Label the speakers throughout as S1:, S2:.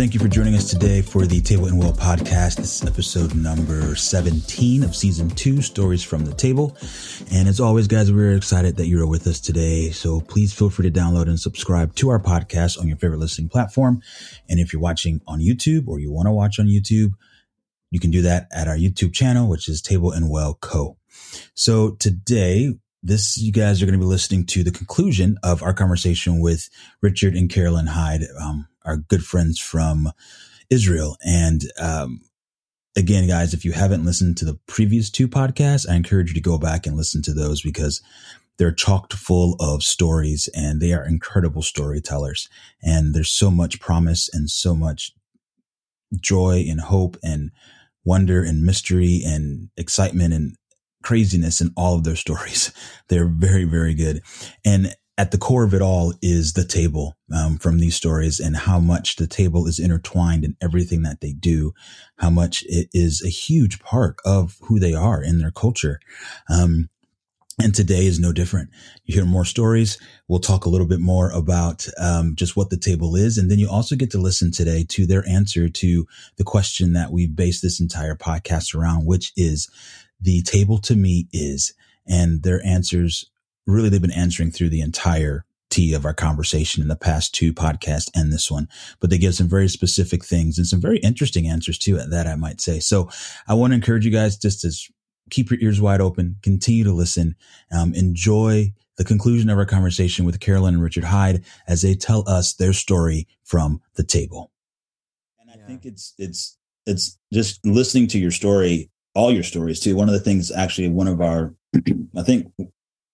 S1: Thank you for joining us today for the Table and Well podcast. This is episode number 17 of season two, Stories from the Table. And as always, guys, we're excited that you're with us today. So, please feel free to download and subscribe to our podcast on your favorite listening platform. And if you're watching on YouTube or you want to watch on YouTube, you can do that at our YouTube channel, which is Table and Well Co. So, today, this you guys are going to be listening to the conclusion of our conversation with Richard and Carolyn Hyde, um, our good friends from Israel. And um, again, guys, if you haven't listened to the previous two podcasts, I encourage you to go back and listen to those because they're chocked full of stories and they are incredible storytellers. And there's so much promise and so much joy and hope and wonder and mystery and excitement and craziness in all of their stories. They're very, very good. And at the core of it all is the table um, from these stories and how much the table is intertwined in everything that they do, how much it is a huge part of who they are in their culture. Um, and today is no different. You hear more stories. We'll talk a little bit more about um, just what the table is. And then you also get to listen today to their answer to the question that we've based this entire podcast around, which is the table to me is, and their answers really they've been answering through the entire T of our conversation in the past two podcasts and this one, but they give some very specific things and some very interesting answers too, that I might say. So I want to encourage you guys just to keep your ears wide open, continue to listen, um, enjoy the conclusion of our conversation with Carolyn and Richard Hyde as they tell us their story from the table. And I yeah. think it's, it's, it's just listening to your story, all your stories too. One of the things actually, one of our, I think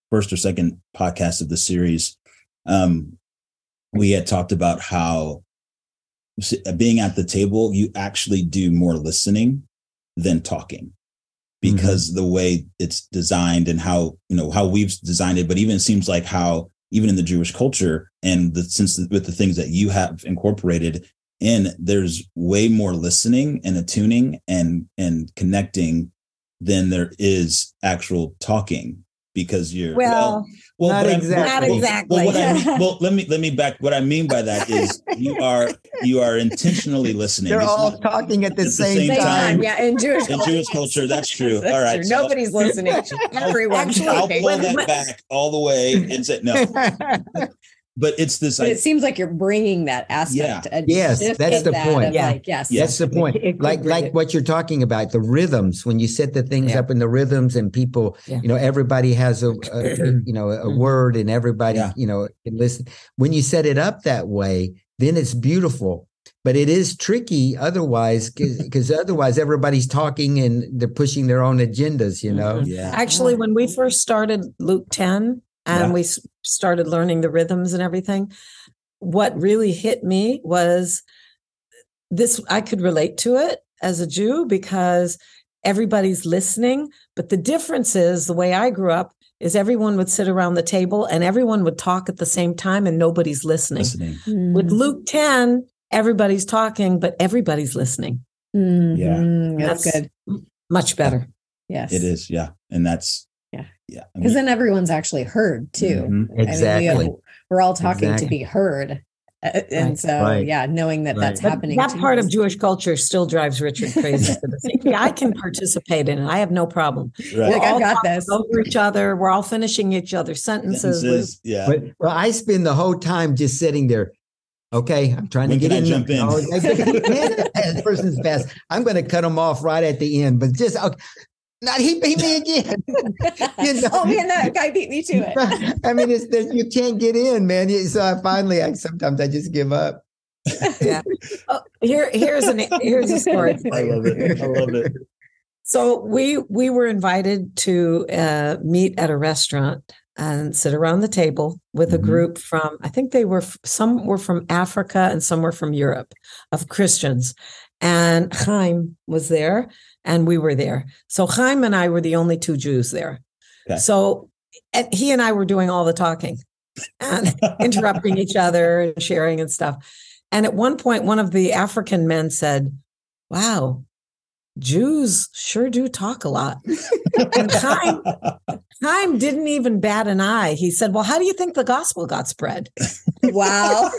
S1: first or second podcast of the series, um, we had talked about how being at the table, you actually do more listening than talking because mm-hmm. the way it's designed and how, you know, how we've designed it, but even it seems like how even in the Jewish culture and the since with the things that you have incorporated in, there's way more listening and attuning and and connecting than there is actual talking because you're
S2: well, well, well
S3: not, exactly.
S2: not exactly.
S1: Well, I mean, well, let me let me back. What I mean by that is you are you are intentionally listening.
S3: They're it's all not, talking at the, at same, the same, time.
S2: Yeah, in Jewish
S1: in Jewish culture, that's true.
S2: That's
S1: all right,
S2: true. nobody's listening. Everyone's
S1: I'll pull that back all the way and say no. but it's this.
S2: But I, it seems like you're bringing that aspect.
S3: Yeah. Yes, that's the
S2: that
S3: point.
S2: Yeah. Like, yes,
S3: that's the point. It, it like like it. what you're talking about, the rhythms. When you set the things yeah. up in the rhythms, and people, yeah. you know, everybody has a, a you know a mm-hmm. word, and everybody, yeah. you know, can listen. When you set it up that way, then it's beautiful. But it is tricky otherwise, because otherwise everybody's talking and they're pushing their own agendas. You know.
S2: Mm-hmm. Yeah. Actually, when we first started Luke ten, and yeah. we started learning the rhythms and everything what really hit me was this i could relate to it as a jew because everybody's listening but the difference is the way i grew up is everyone would sit around the table and everyone would talk at the same time and nobody's listening, listening. Mm. with luke 10 everybody's talking but everybody's listening
S1: mm-hmm.
S2: yeah that's, that's good much better
S1: yes it is yeah and that's yeah Yeah.
S2: because then everyone's actually heard too
S3: mm-hmm. exactly I mean,
S2: we are all talking exactly. to be heard uh, uh, and right. so right. yeah knowing that right. that's but happening
S4: that part of jewish culture still drives richard crazy yeah i can participate in it i have no problem
S2: right. like i've got this
S4: over each other we're all finishing each other's sentences, sentences
S1: yeah
S3: but, well i spend the whole time just sitting there Okay, I'm trying
S1: when
S3: to get
S1: in. Jump in. Oh,
S3: as person's fast. I'm going to cut them off right at the end, but just okay, not he beat me again.
S2: you know? Oh man, that guy beat me to it.
S3: I mean, it's you can't get in, man. So I finally, I sometimes I just give up.
S4: yeah. Oh, here, here's an here's a story.
S1: I love it. I love it.
S4: So we we were invited to uh, meet at a restaurant and sit around the table with a mm-hmm. group from I think they were some were from Africa and some were from Europe of Christians
S2: and Chaim was there, and we were there. So Chaim and I were the only two Jews there. Okay. So and he and I were doing all the talking and interrupting each other and sharing and stuff. And at one point, one of the African men said, Wow, Jews sure do talk a lot. and Chaim, Chaim didn't even bat an eye. He said, Well, how do you think the gospel got spread?
S5: Wow.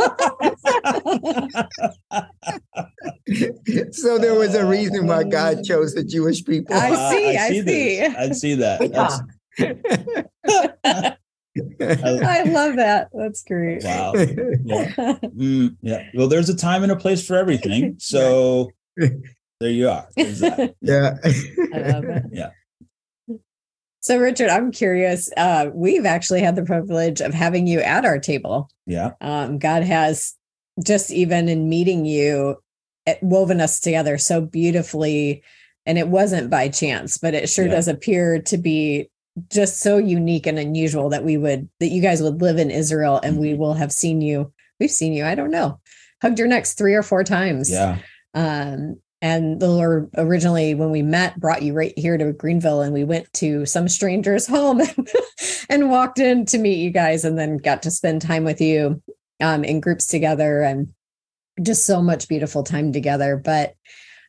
S3: so there was a reason why God chose the Jewish people.
S5: I see. Uh, I, I, see. see.
S1: I see that. Yeah.
S5: I love that. That's great.
S1: Wow. Yeah. Mm, yeah. Well, there's a time and a place for everything. So there you are.
S3: yeah.
S5: I love it. Yeah. So, Richard, I'm curious. Uh, we've actually had the privilege of having you at our table.
S1: Yeah.
S5: Um, God has just even in meeting you, woven us together so beautifully. And it wasn't by chance, but it sure yeah. does appear to be just so unique and unusual that we would that you guys would live in Israel and we mm-hmm. will have seen you. We've seen you. I don't know. Hugged your necks three or four times.
S1: Yeah.
S5: Um, and the Lord originally, when we met, brought you right here to Greenville, and we went to some stranger's home and walked in to meet you guys, and then got to spend time with you um, in groups together, and just so much beautiful time together. But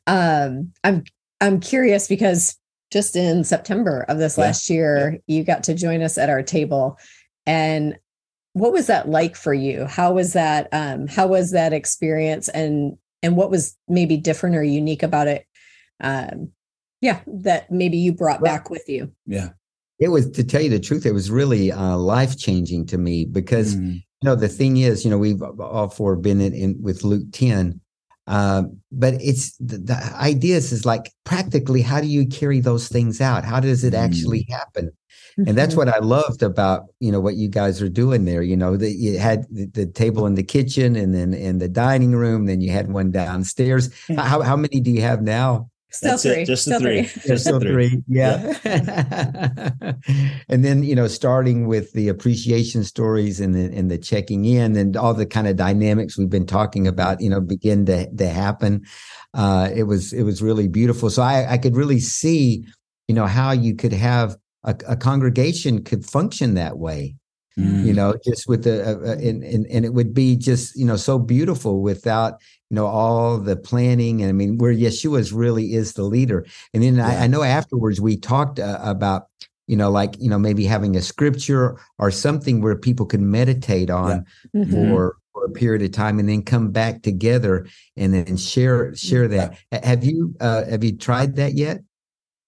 S5: um, I'm I'm curious because just in September of this yeah. last year, yeah. you got to join us at our table. And what was that like for you? How was that um how was that experience and and what was maybe different or unique about it? Um yeah, that maybe you brought well, back with you.
S1: Yeah.
S3: It was to tell you the truth, it was really uh, life changing to me because mm. you know the thing is, you know, we've all four been in, in with Luke 10 uh, but it's the, the ideas is like practically how do you carry those things out? How does it actually mm. happen? And that's mm-hmm. what I loved about you know what you guys are doing there. You know that you had the, the, table in the kitchen and then in the dining room. Then you had one downstairs. How how many do you have now?
S5: Still That's three.
S1: It, just
S5: Still
S1: the three.
S5: three.
S3: Just the three. Yeah. yeah. and then, you know, starting with the appreciation stories and the, and the checking in and all the kind of dynamics we've been talking about, you know, begin to, to happen. Uh, it was, it was really beautiful. So I, I could really see, you know, how you could have a, a congregation could function that way. Mm. You know, just with the, uh, uh, and, and, and it would be just, you know, so beautiful without, you know all the planning and i mean where yeshua's really is the leader and then yeah. I, I, know afterwards we talked uh, about you know like you know maybe having a scripture or something where people can meditate on yeah. mm-hmm. for for a period of time and then come back together and then share share that yeah. have you uh have you tried that yet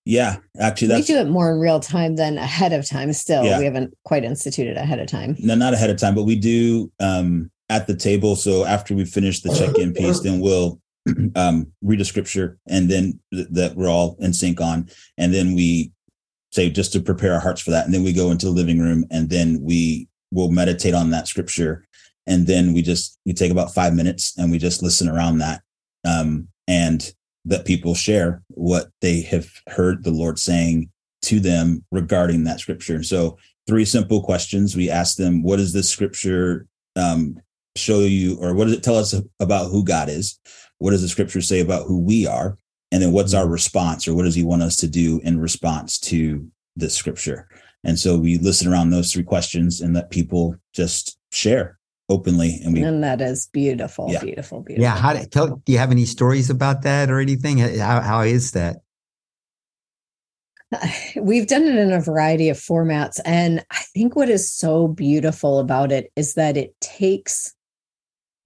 S1: yeah actually that's,
S5: we do it more in real time than ahead of time still we haven't quite instituted ahead of time
S1: no not ahead of time but we do um at the table. So after we finish the check-in piece, then we'll um, read a scripture and then th- that we're all in sync on. And then we say just to prepare our hearts for that. And then we go into the living room and then we will meditate on that scripture. And then we just we take about five minutes and we just listen around that. Um, and that people share what they have heard the Lord saying to them regarding that scripture. So three simple questions. We ask them, what is this scripture um, show you or what does it tell us about who God is? What does the scripture say about who we are? And then what's our mm-hmm. response or what does he want us to do in response to the scripture? And so we listen around those three questions and let people just share openly. And we
S5: and that is beautiful, yeah. beautiful, beautiful.
S3: Yeah. How do, tell, do you have any stories about that or anything? How, how is that?
S5: We've done it in a variety of formats. And I think what is so beautiful about it is that it takes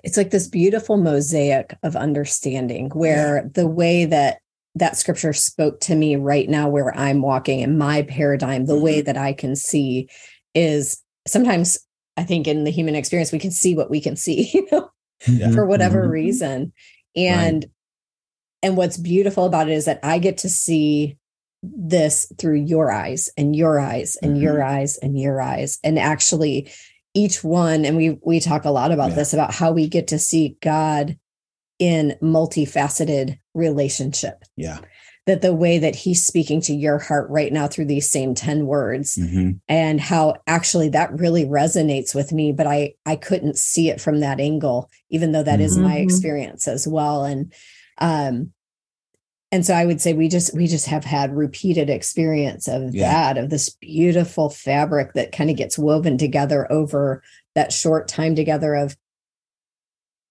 S5: it's like this beautiful mosaic of understanding where yeah. the way that that scripture spoke to me right now where i'm walking in my paradigm the mm-hmm. way that i can see is sometimes i think in the human experience we can see what we can see you know yeah. for whatever mm-hmm. reason and right. and what's beautiful about it is that i get to see this through your eyes and your eyes and mm-hmm. your eyes and your eyes and actually each one and we we talk a lot about yeah. this about how we get to see god in multifaceted relationship
S1: yeah
S5: that the way that he's speaking to your heart right now through these same 10 words mm-hmm. and how actually that really resonates with me but i i couldn't see it from that angle even though that mm-hmm. is my mm-hmm. experience as well and Um, and so I would say we just we just have had repeated experience of yeah. that of this beautiful fabric that kind of gets woven together over that short time together of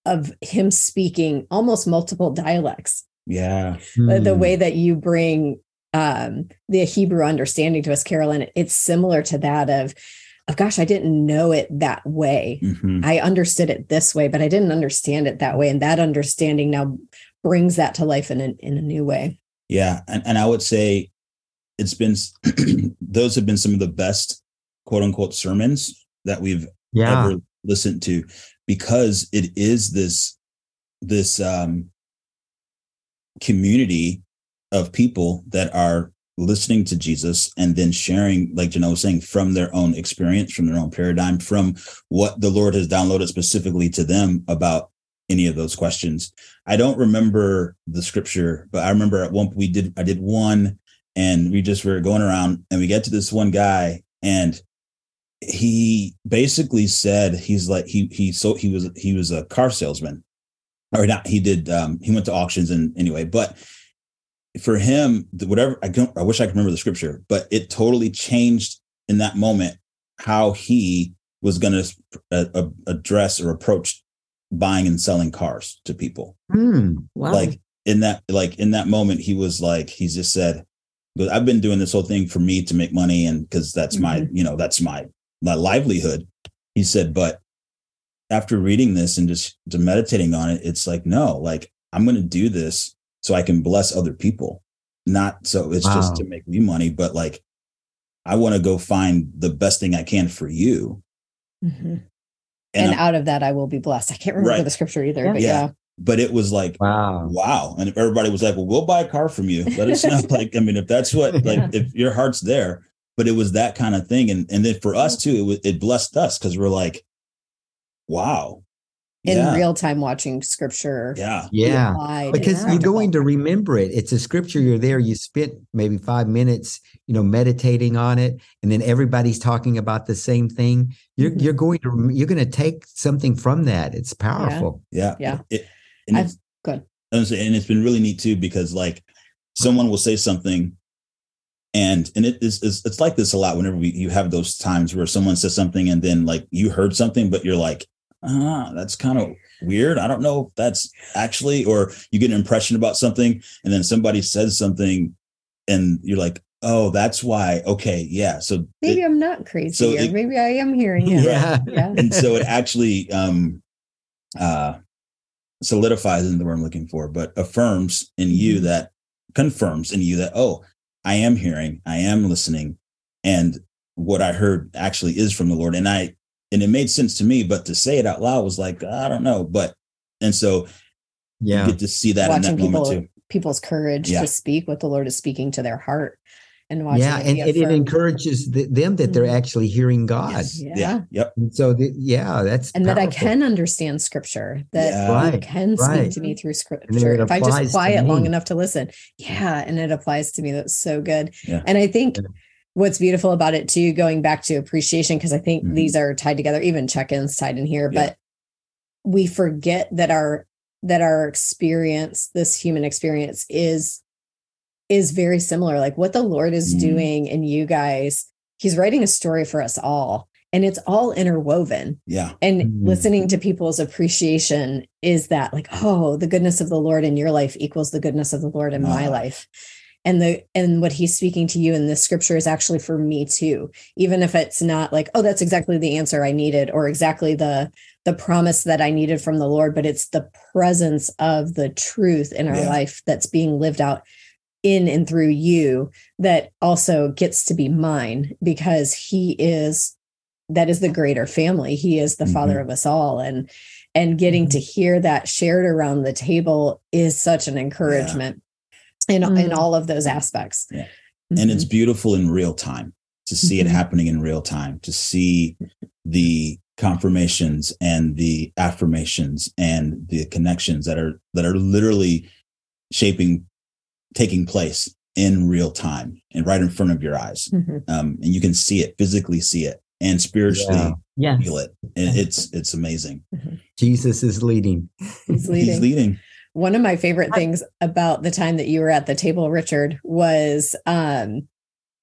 S5: of him speaking almost multiple dialects.
S1: Yeah.
S5: The, the hmm. way that you bring um, the Hebrew understanding to us, Carolyn, it's similar to that of, of gosh, I didn't know it that way. Mm-hmm. I understood it this way, but I didn't understand it that way. And that understanding now brings that to life in a, in a new way.
S1: Yeah. And, and I would say it's been, those have been some of the best quote unquote sermons that we've yeah. ever listened to because it is this this um community of people that are listening to Jesus and then sharing, like Janelle was saying, from their own experience, from their own paradigm, from what the Lord has downloaded specifically to them about any of those questions. I don't remember the scripture, but I remember at one point we did I did one and we just were going around and we get to this one guy and he basically said he's like he he so he was he was a car salesman or not he did um he went to auctions and anyway but for him whatever i don't i wish i could remember the scripture but it totally changed in that moment how he was going to uh, address or approach buying and selling cars to people
S3: mm,
S1: wow. like in that like in that moment he was like he just said I've been doing this whole thing for me to make money and because that's mm-hmm. my, you know, that's my my livelihood. He said, but after reading this and just meditating on it, it's like, no, like I'm going to do this so I can bless other people. Not so it's wow. just to make me money, but like I want to go find the best thing I can for you.
S5: Mm-hmm. And, and out of that, I will be blessed. I can't remember right. the scripture either, yeah. but yeah. yeah.
S1: But it was like, wow, wow. And everybody was like, well, we'll buy a car from you. Let us know. like, I mean, if that's what, like, yeah. if your heart's there, but it was that kind of thing and and then for us too it was, it blessed us because we're like wow
S5: in yeah. real time watching scripture
S1: yeah.
S3: Yeah. because you're going to remember it. It's a scripture you're there you spent maybe five minutes you know meditating on it and then everybody's talking about the same thing. You're mm-hmm. you're going to you're going to take something from that. It's powerful.
S1: Yeah.
S5: Yeah,
S1: yeah. It, and
S5: I've, good
S1: and it's been really neat too because like someone will say something and and it is it's, it's like this a lot whenever we, you have those times where someone says something and then like you heard something but you're like ah that's kind of weird i don't know if that's actually or you get an impression about something and then somebody says something and you're like oh that's why okay yeah so
S5: maybe it, i'm not crazy so it, maybe i am hearing it
S1: yeah. yeah and so it actually um uh solidifies in the word i'm looking for but affirms in you mm-hmm. that confirms in you that oh I am hearing, I am listening, and what I heard actually is from the Lord. And I and it made sense to me, but to say it out loud was like, I don't know. But and so
S3: yeah,
S1: you get to see that Watching in that
S5: people,
S1: moment too.
S5: People's courage yeah. to speak what the Lord is speaking to their heart
S3: and watching yeah and it, it, encourages the, them that they're mm-hmm. actually hearing god
S1: yes. yeah. yeah yep
S3: and so the, yeah that's
S5: and powerful. that i can understand scripture that yeah. right. can speak right. to me through scripture if i just quiet long enough to listen yeah and it applies to me that's so good yeah. and i think what's beautiful about it too going back to appreciation because i think mm-hmm. these are tied together even check-ins tied in here but we forget that our that our experience this human experience is is very similar. Like what the Lord is mm. doing in you guys, He's writing a story for us all. And it's all interwoven.
S1: Yeah.
S5: And mm. listening to people's appreciation is that like, oh, the goodness of the Lord in your life equals the goodness of the Lord in my life. And the and what he's speaking to you in this scripture is actually for me too. Even if it's not like, oh, that's exactly the answer I needed or exactly the the promise that I needed from the Lord, but it's the presence of the truth in our yeah. life that's being lived out in and through you that also gets to be mine because he is that is the greater family he is the mm-hmm. father of us all and and getting mm-hmm. to hear that shared around the table is such an encouragement yeah. In mm-hmm. in all of those aspects
S1: yeah. and it's mm-hmm. beautiful in real time to see it mm-hmm. happening in real time to see the confirmations and the affirmations and the connections that are that are literally shaping taking place in real time and right in front of your eyes. Mm-hmm. Um, and you can see it, physically see it, and spiritually
S5: yeah.
S1: feel it. And it's it's amazing.
S3: Mm-hmm. Jesus is leading.
S5: He's leading.
S1: He's leading.
S5: One of my favorite things about the time that you were at the table, Richard, was um,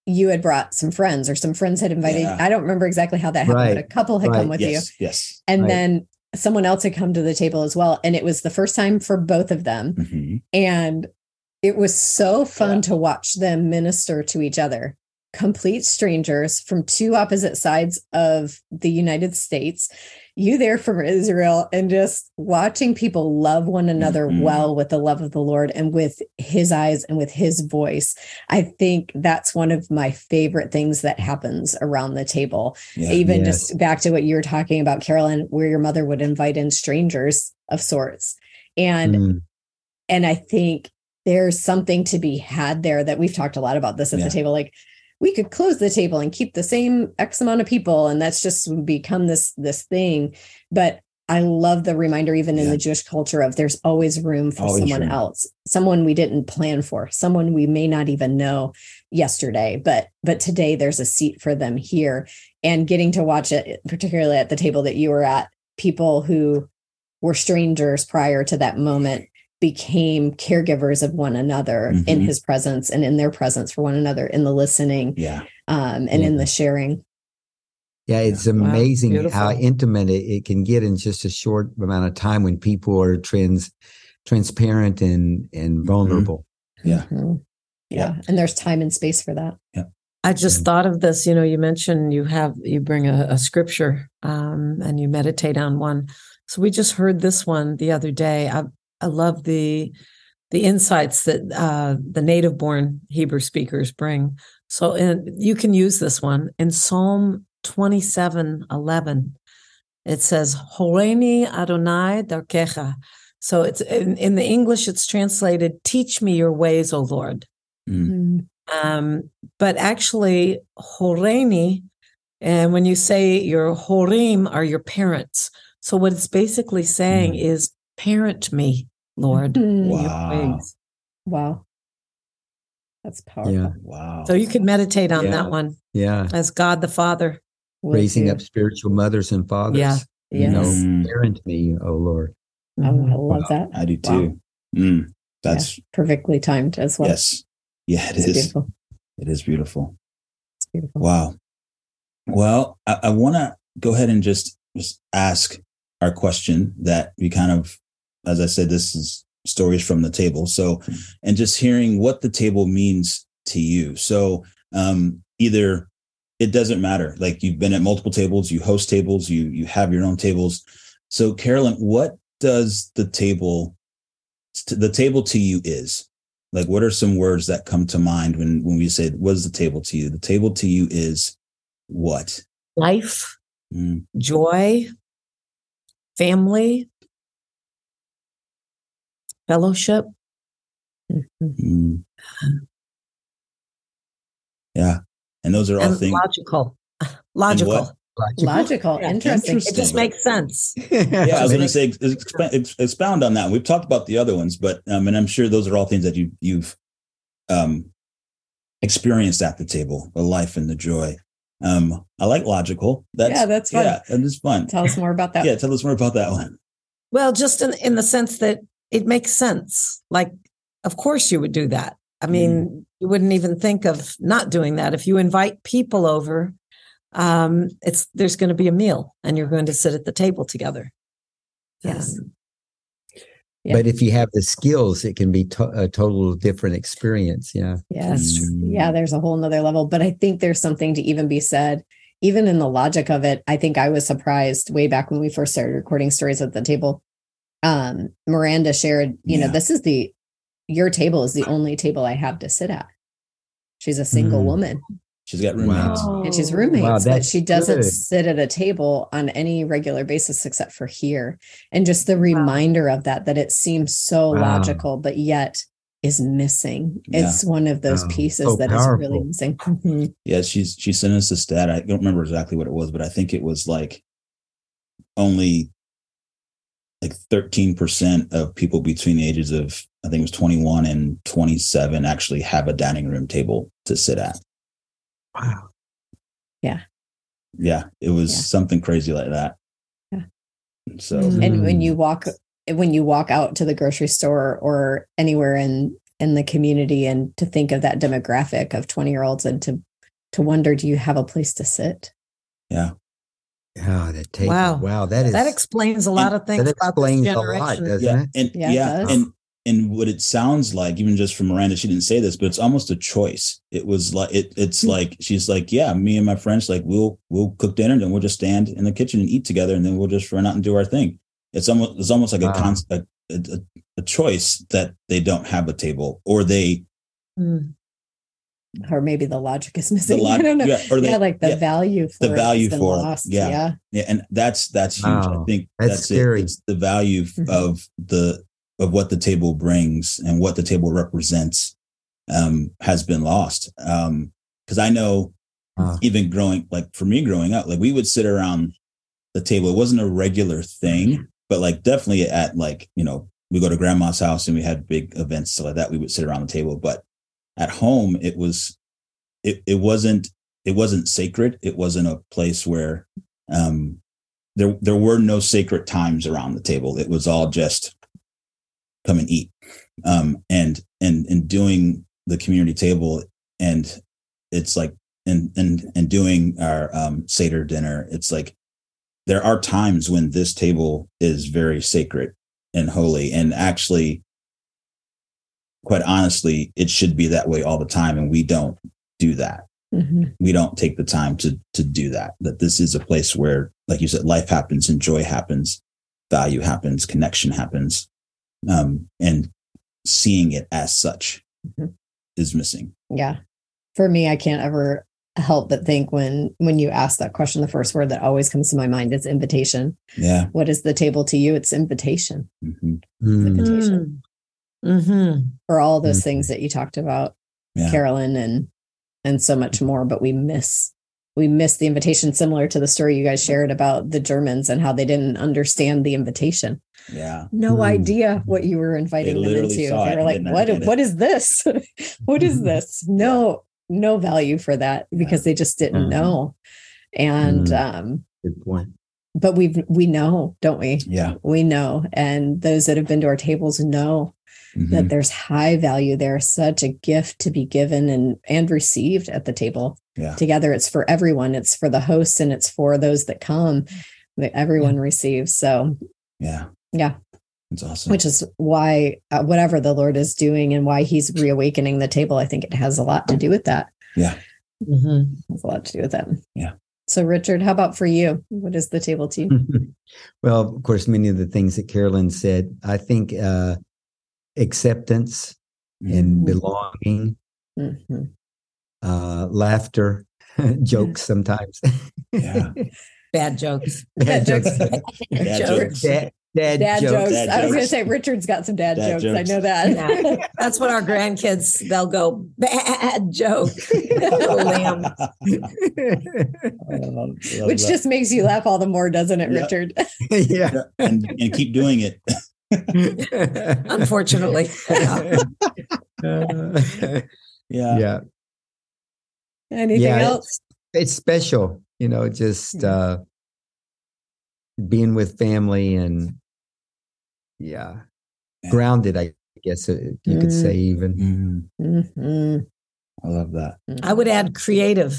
S5: you had brought some friends or some friends had invited. Yeah. I don't remember exactly how that happened, right. but a couple had right. come with
S1: yes.
S5: you.
S1: Yes.
S5: And right. then someone else had come to the table as well. And it was the first time for both of them. Mm-hmm. And it was so fun yeah. to watch them minister to each other complete strangers from two opposite sides of the United States, you there from Israel, and just watching people love one another mm-hmm. well with the love of the Lord and with his eyes and with his voice. I think that's one of my favorite things that happens around the table. Yeah, Even yes. just back to what you were talking about, Carolyn, where your mother would invite in strangers of sorts. And mm. and I think there's something to be had there that we've talked a lot about this at yeah. the table. Like we could close the table and keep the same x amount of people and that's just become this this thing but i love the reminder even yeah. in the jewish culture of there's always room for always someone room. else someone we didn't plan for someone we may not even know yesterday but but today there's a seat for them here and getting to watch it particularly at the table that you were at people who were strangers prior to that moment became caregivers of one another mm-hmm. in his presence and in their presence for one another in the listening
S1: yeah
S5: um, and yeah. in the sharing
S3: yeah it's yeah. amazing wow. how intimate it, it, can get in just a short amount of time when people are trans transparent and and mm-hmm. vulnerable
S1: mm-hmm. yeah. Mm-hmm.
S5: yeah and there's time and space for that
S1: yeah
S2: I just thought of this. You know, you mentioned you have you bring a, a scripture um, and you meditate on one. So we just heard this one the other day. I, I love the the insights that uh, the native born Hebrew speakers bring. So in, you can use this one in Psalm 27 11. It says, Horeni Adonai Darkecha. So it's in, in, the English, it's translated, Teach me your ways, O Lord. Mm. Um, but actually, Horeni, and when you say your Horim are your parents. So what it's basically saying mm. is, Parent me. Lord.
S1: Mm-hmm. Wow.
S5: Wow. That's powerful. Yeah.
S1: Wow.
S2: So you could meditate on yeah. that one.
S3: Yeah.
S2: As God the Father.
S3: Raising up spiritual mothers and fathers.
S2: Yeah.
S3: You know, mm. parent me, oh Lord.
S5: Oh, I love wow. that.
S1: I do too. Wow. Mm. That's
S5: yeah. perfectly timed as well.
S1: Yes. Yeah, it it's is. Beautiful. It is beautiful.
S5: It's beautiful.
S1: Wow. Well, I, I want to go ahead and just, just ask our question that we kind of as I said, this is stories from the table. So, and just hearing what the table means to you. So, um, either it doesn't matter. Like you've been at multiple tables, you host tables, you you have your own tables. So, Carolyn, what does the table the table to you is? Like, what are some words that come to mind when when we say what is the table to you? The table to you is what?
S2: Life, mm. joy, family, fellowship.
S1: Mm-hmm. Yeah. And those are all
S2: and
S1: things
S2: logical. Logical.
S5: Logical. Logical. Yeah. Interesting.
S2: Interesting. It just makes sense.
S1: yeah, I was going to say expound, expound on that. We've talked about the other ones, but um, and I'm sure those are all things that you you've um, experienced at the table, the life and the joy. Um, I like logical. That's
S5: yeah, that's fun.
S1: Yeah, and it's fun.
S5: Tell us more about that.
S1: yeah, tell us more about that one.
S2: Well, just in in the sense that it makes sense. Like, of course you would do that. I mean, mm. you wouldn't even think of not doing that. If you invite people over, um, it's there's going to be a meal and you're going to sit at the table together.
S5: Yes. Um,
S3: yeah. But if you have the skills, it can be to- a total different experience. Yeah.
S5: Yes. Mm. Yeah. There's a whole nother level. But I think there's something to even be said, even in the logic of it. I think I was surprised way back when we first started recording stories at the table um, Miranda shared, you yeah. know, this is the your table is the only table I have to sit at. She's a single mm. woman.
S1: She's got roommates.
S5: Wow. And she's roommates, wow, but she doesn't good. sit at a table on any regular basis except for here. And just the reminder wow. of that, that it seems so wow. logical, but yet is missing. Yeah. It's one of those pieces so that powerful. is really missing.
S1: Mm-hmm. yeah, she's she sent us a stat. I don't remember exactly what it was, but I think it was like only like 13% of people between the ages of I think it was 21 and 27 actually have a dining room table to sit at.
S3: Wow.
S5: Yeah.
S1: Yeah. It was yeah. something crazy like that.
S5: Yeah.
S1: So mm-hmm.
S5: and when mm. you walk when you walk out to the grocery store or anywhere in in the community and to think of that demographic of 20 year olds and to to wonder do you have a place to sit
S1: yeah
S3: Oh, that take wow, wow, that is
S2: that explains a lot of things. That explains a lot,
S1: doesn't yeah,
S3: it?
S1: And yeah, yeah and and what it sounds like, even just from Miranda, she didn't say this, but it's almost a choice. It was like it, it's mm-hmm. like she's like, yeah, me and my friends, like we'll we'll cook dinner, and then we'll just stand in the kitchen and eat together, and then we'll just run out and do our thing. It's almost it's almost like wow. a, con- a, a, a choice that they don't have a table, or they mm
S5: or maybe the logic is missing. Log- I don't know. Yeah, or the, yeah like the yeah, value for
S1: the value for lost. Yeah. yeah, yeah, and that's that's huge. Wow. I think that's, that's scary. It. It's the value mm-hmm. of the of what the table brings and what the table represents um, has been lost. Um, because I know even growing like for me growing up, like we would sit around the table. It wasn't a regular thing, mm-hmm. but like definitely at like you know we go to grandma's house and we had big events so like that we would sit around the table. But at home it was it, it wasn't it wasn't sacred. It wasn't a place where um there there were no sacred times around the table. It was all just come and eat. Um and and and doing the community table and it's like and and and doing our um seder dinner it's like there are times when this table is very sacred and holy. And actually quite honestly, it should be that way all the time. And we don't do that. Mm-hmm. We don't take the time to to do that. That this is a place where, like you said, life happens and joy happens, value happens, connection happens. Um, and seeing it as such mm-hmm. is missing.
S5: Yeah. For me, I can't ever help but think when when you ask that question the first word that always comes to my mind is invitation
S1: yeah
S5: what is the table to you it's invitation mm-hmm. mm. invitation mm-hmm. for all those mm-hmm. things that you talked about, yeah. Carolyn, and and so much more. But we miss we miss the invitation, similar to the story you guys shared about the Germans and how they didn't understand the invitation.
S1: Yeah,
S5: no mm. idea what you were inviting them into. They were like, "What? What is this? what is this?" No, no value for that because they just didn't mm-hmm. know. And mm. um,
S3: good point
S5: but we we know, don't we?
S1: Yeah,
S5: we know, and those that have been to our tables know mm-hmm. that there's high value there, such a gift to be given and and received at the table
S1: yeah.
S5: together. It's for everyone. It's for the hosts and it's for those that come. That everyone yeah. receives. So
S1: yeah,
S5: yeah,
S1: it's awesome.
S5: Which is why uh, whatever the Lord is doing and why He's reawakening the table, I think it has a lot to do with that.
S1: Yeah,
S5: mm-hmm. has a lot to do with that.
S1: Yeah.
S5: So, Richard, how about for you? What is the table to you?
S3: well, of course, many of the things that Carolyn said. I think uh, acceptance mm-hmm. and belonging, mm-hmm. uh, laughter, jokes sometimes.
S2: yeah. Bad jokes.
S5: Bad, jokes.
S1: Bad jokes.
S3: Dad, dad,
S5: dad
S3: jokes.
S5: jokes. Dad I was going to say Richard's got some dad, dad jokes. jokes. I know that.
S2: Yeah. That's what our grandkids they'll go bad joke.
S5: Which just makes you laugh all the more, doesn't it,
S1: yeah.
S5: Richard?
S3: yeah,
S1: and, and keep doing it.
S2: Unfortunately.
S1: yeah.
S3: yeah.
S5: Anything yeah, else?
S3: It's, it's, special, you know, just uh being with family and yeah, grounded, I guess uh, you could say even.
S1: Mm-hmm. Mm-hmm. I love that.
S2: I would add creative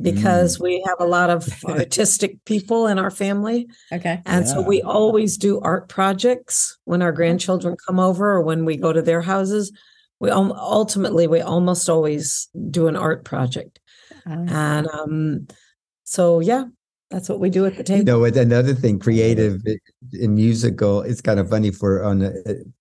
S2: because mm. we have a lot of artistic people in our family.
S5: Okay.
S2: And yeah. so we always do art projects when our grandchildren come over or when we go to their houses. We ultimately we almost always do an art project. Oh. And um so yeah, that's what we do at the table.
S3: You know, with another thing, creative and musical, it's kind of funny for on a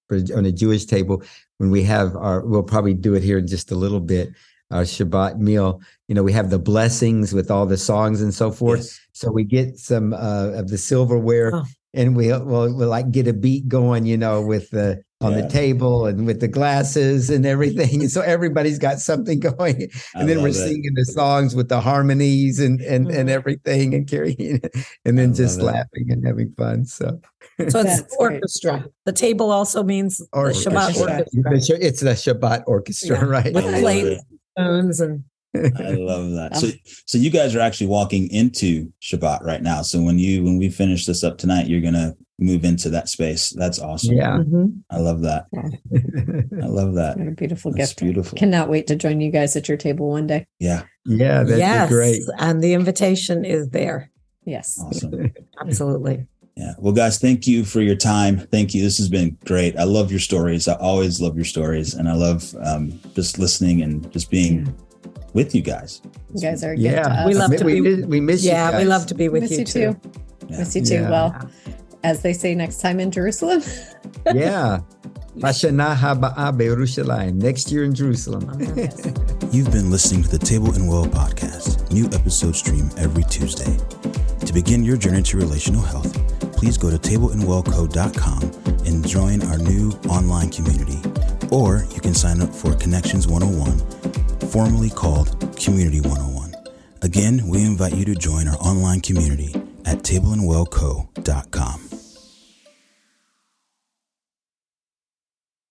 S3: for, on a Jewish table when we have our. We'll probably do it here in just a little bit our Shabbat meal, you know, we have the blessings with all the songs and so forth. Yes. So we get some uh, of the silverware oh. and we will we'll like get a beat going, you know, with the on yeah. the table and with the glasses and everything. And so everybody's got something going. And I then we're it. singing the songs with the harmonies and and, mm-hmm. and everything and carrying and then I just laughing and having fun. So
S2: so it's orchestra. Great. The table also means or, the Shabbat orchestra.
S3: It's the Shabbat orchestra, yeah. right?
S2: With plates spoons and
S1: I love that. So, so you guys are actually walking into Shabbat right now. So when you when we finish this up tonight, you're gonna move into that space. That's awesome.
S3: Yeah, mm-hmm.
S1: I love that. I love that.
S5: What a beautiful
S1: That's
S5: gift.
S1: Beautiful.
S5: Cannot wait to join you guys at your table one day.
S1: Yeah.
S3: Yeah, that'd yes, be great.
S2: And the invitation is there.
S5: Yes.
S1: Awesome.
S2: Absolutely.
S1: Yeah. Well, guys, thank you for your time. Thank you. This has been great. I love your stories. I always love your stories, and I love um, just listening and just being yeah. with you guys.
S5: You guys are
S3: yeah.
S2: We love to
S3: we,
S2: be.
S3: We miss
S2: yeah,
S3: you.
S2: Yeah, we love to be with
S5: miss
S2: you,
S5: you too. too. Yeah. Miss you too. Yeah. Well, as they say next time in Jerusalem.
S3: yeah. Lashana Haba'a Yerushalayim. Next year in Jerusalem.
S1: You've been listening to the Table and Well podcast. New episodes stream every Tuesday. To begin your journey to relational health, please go to tableandwellco.com and join our new online community. Or you can sign up for Connections 101, formerly called Community 101. Again, we invite you to join our online community at tableandwellco.com.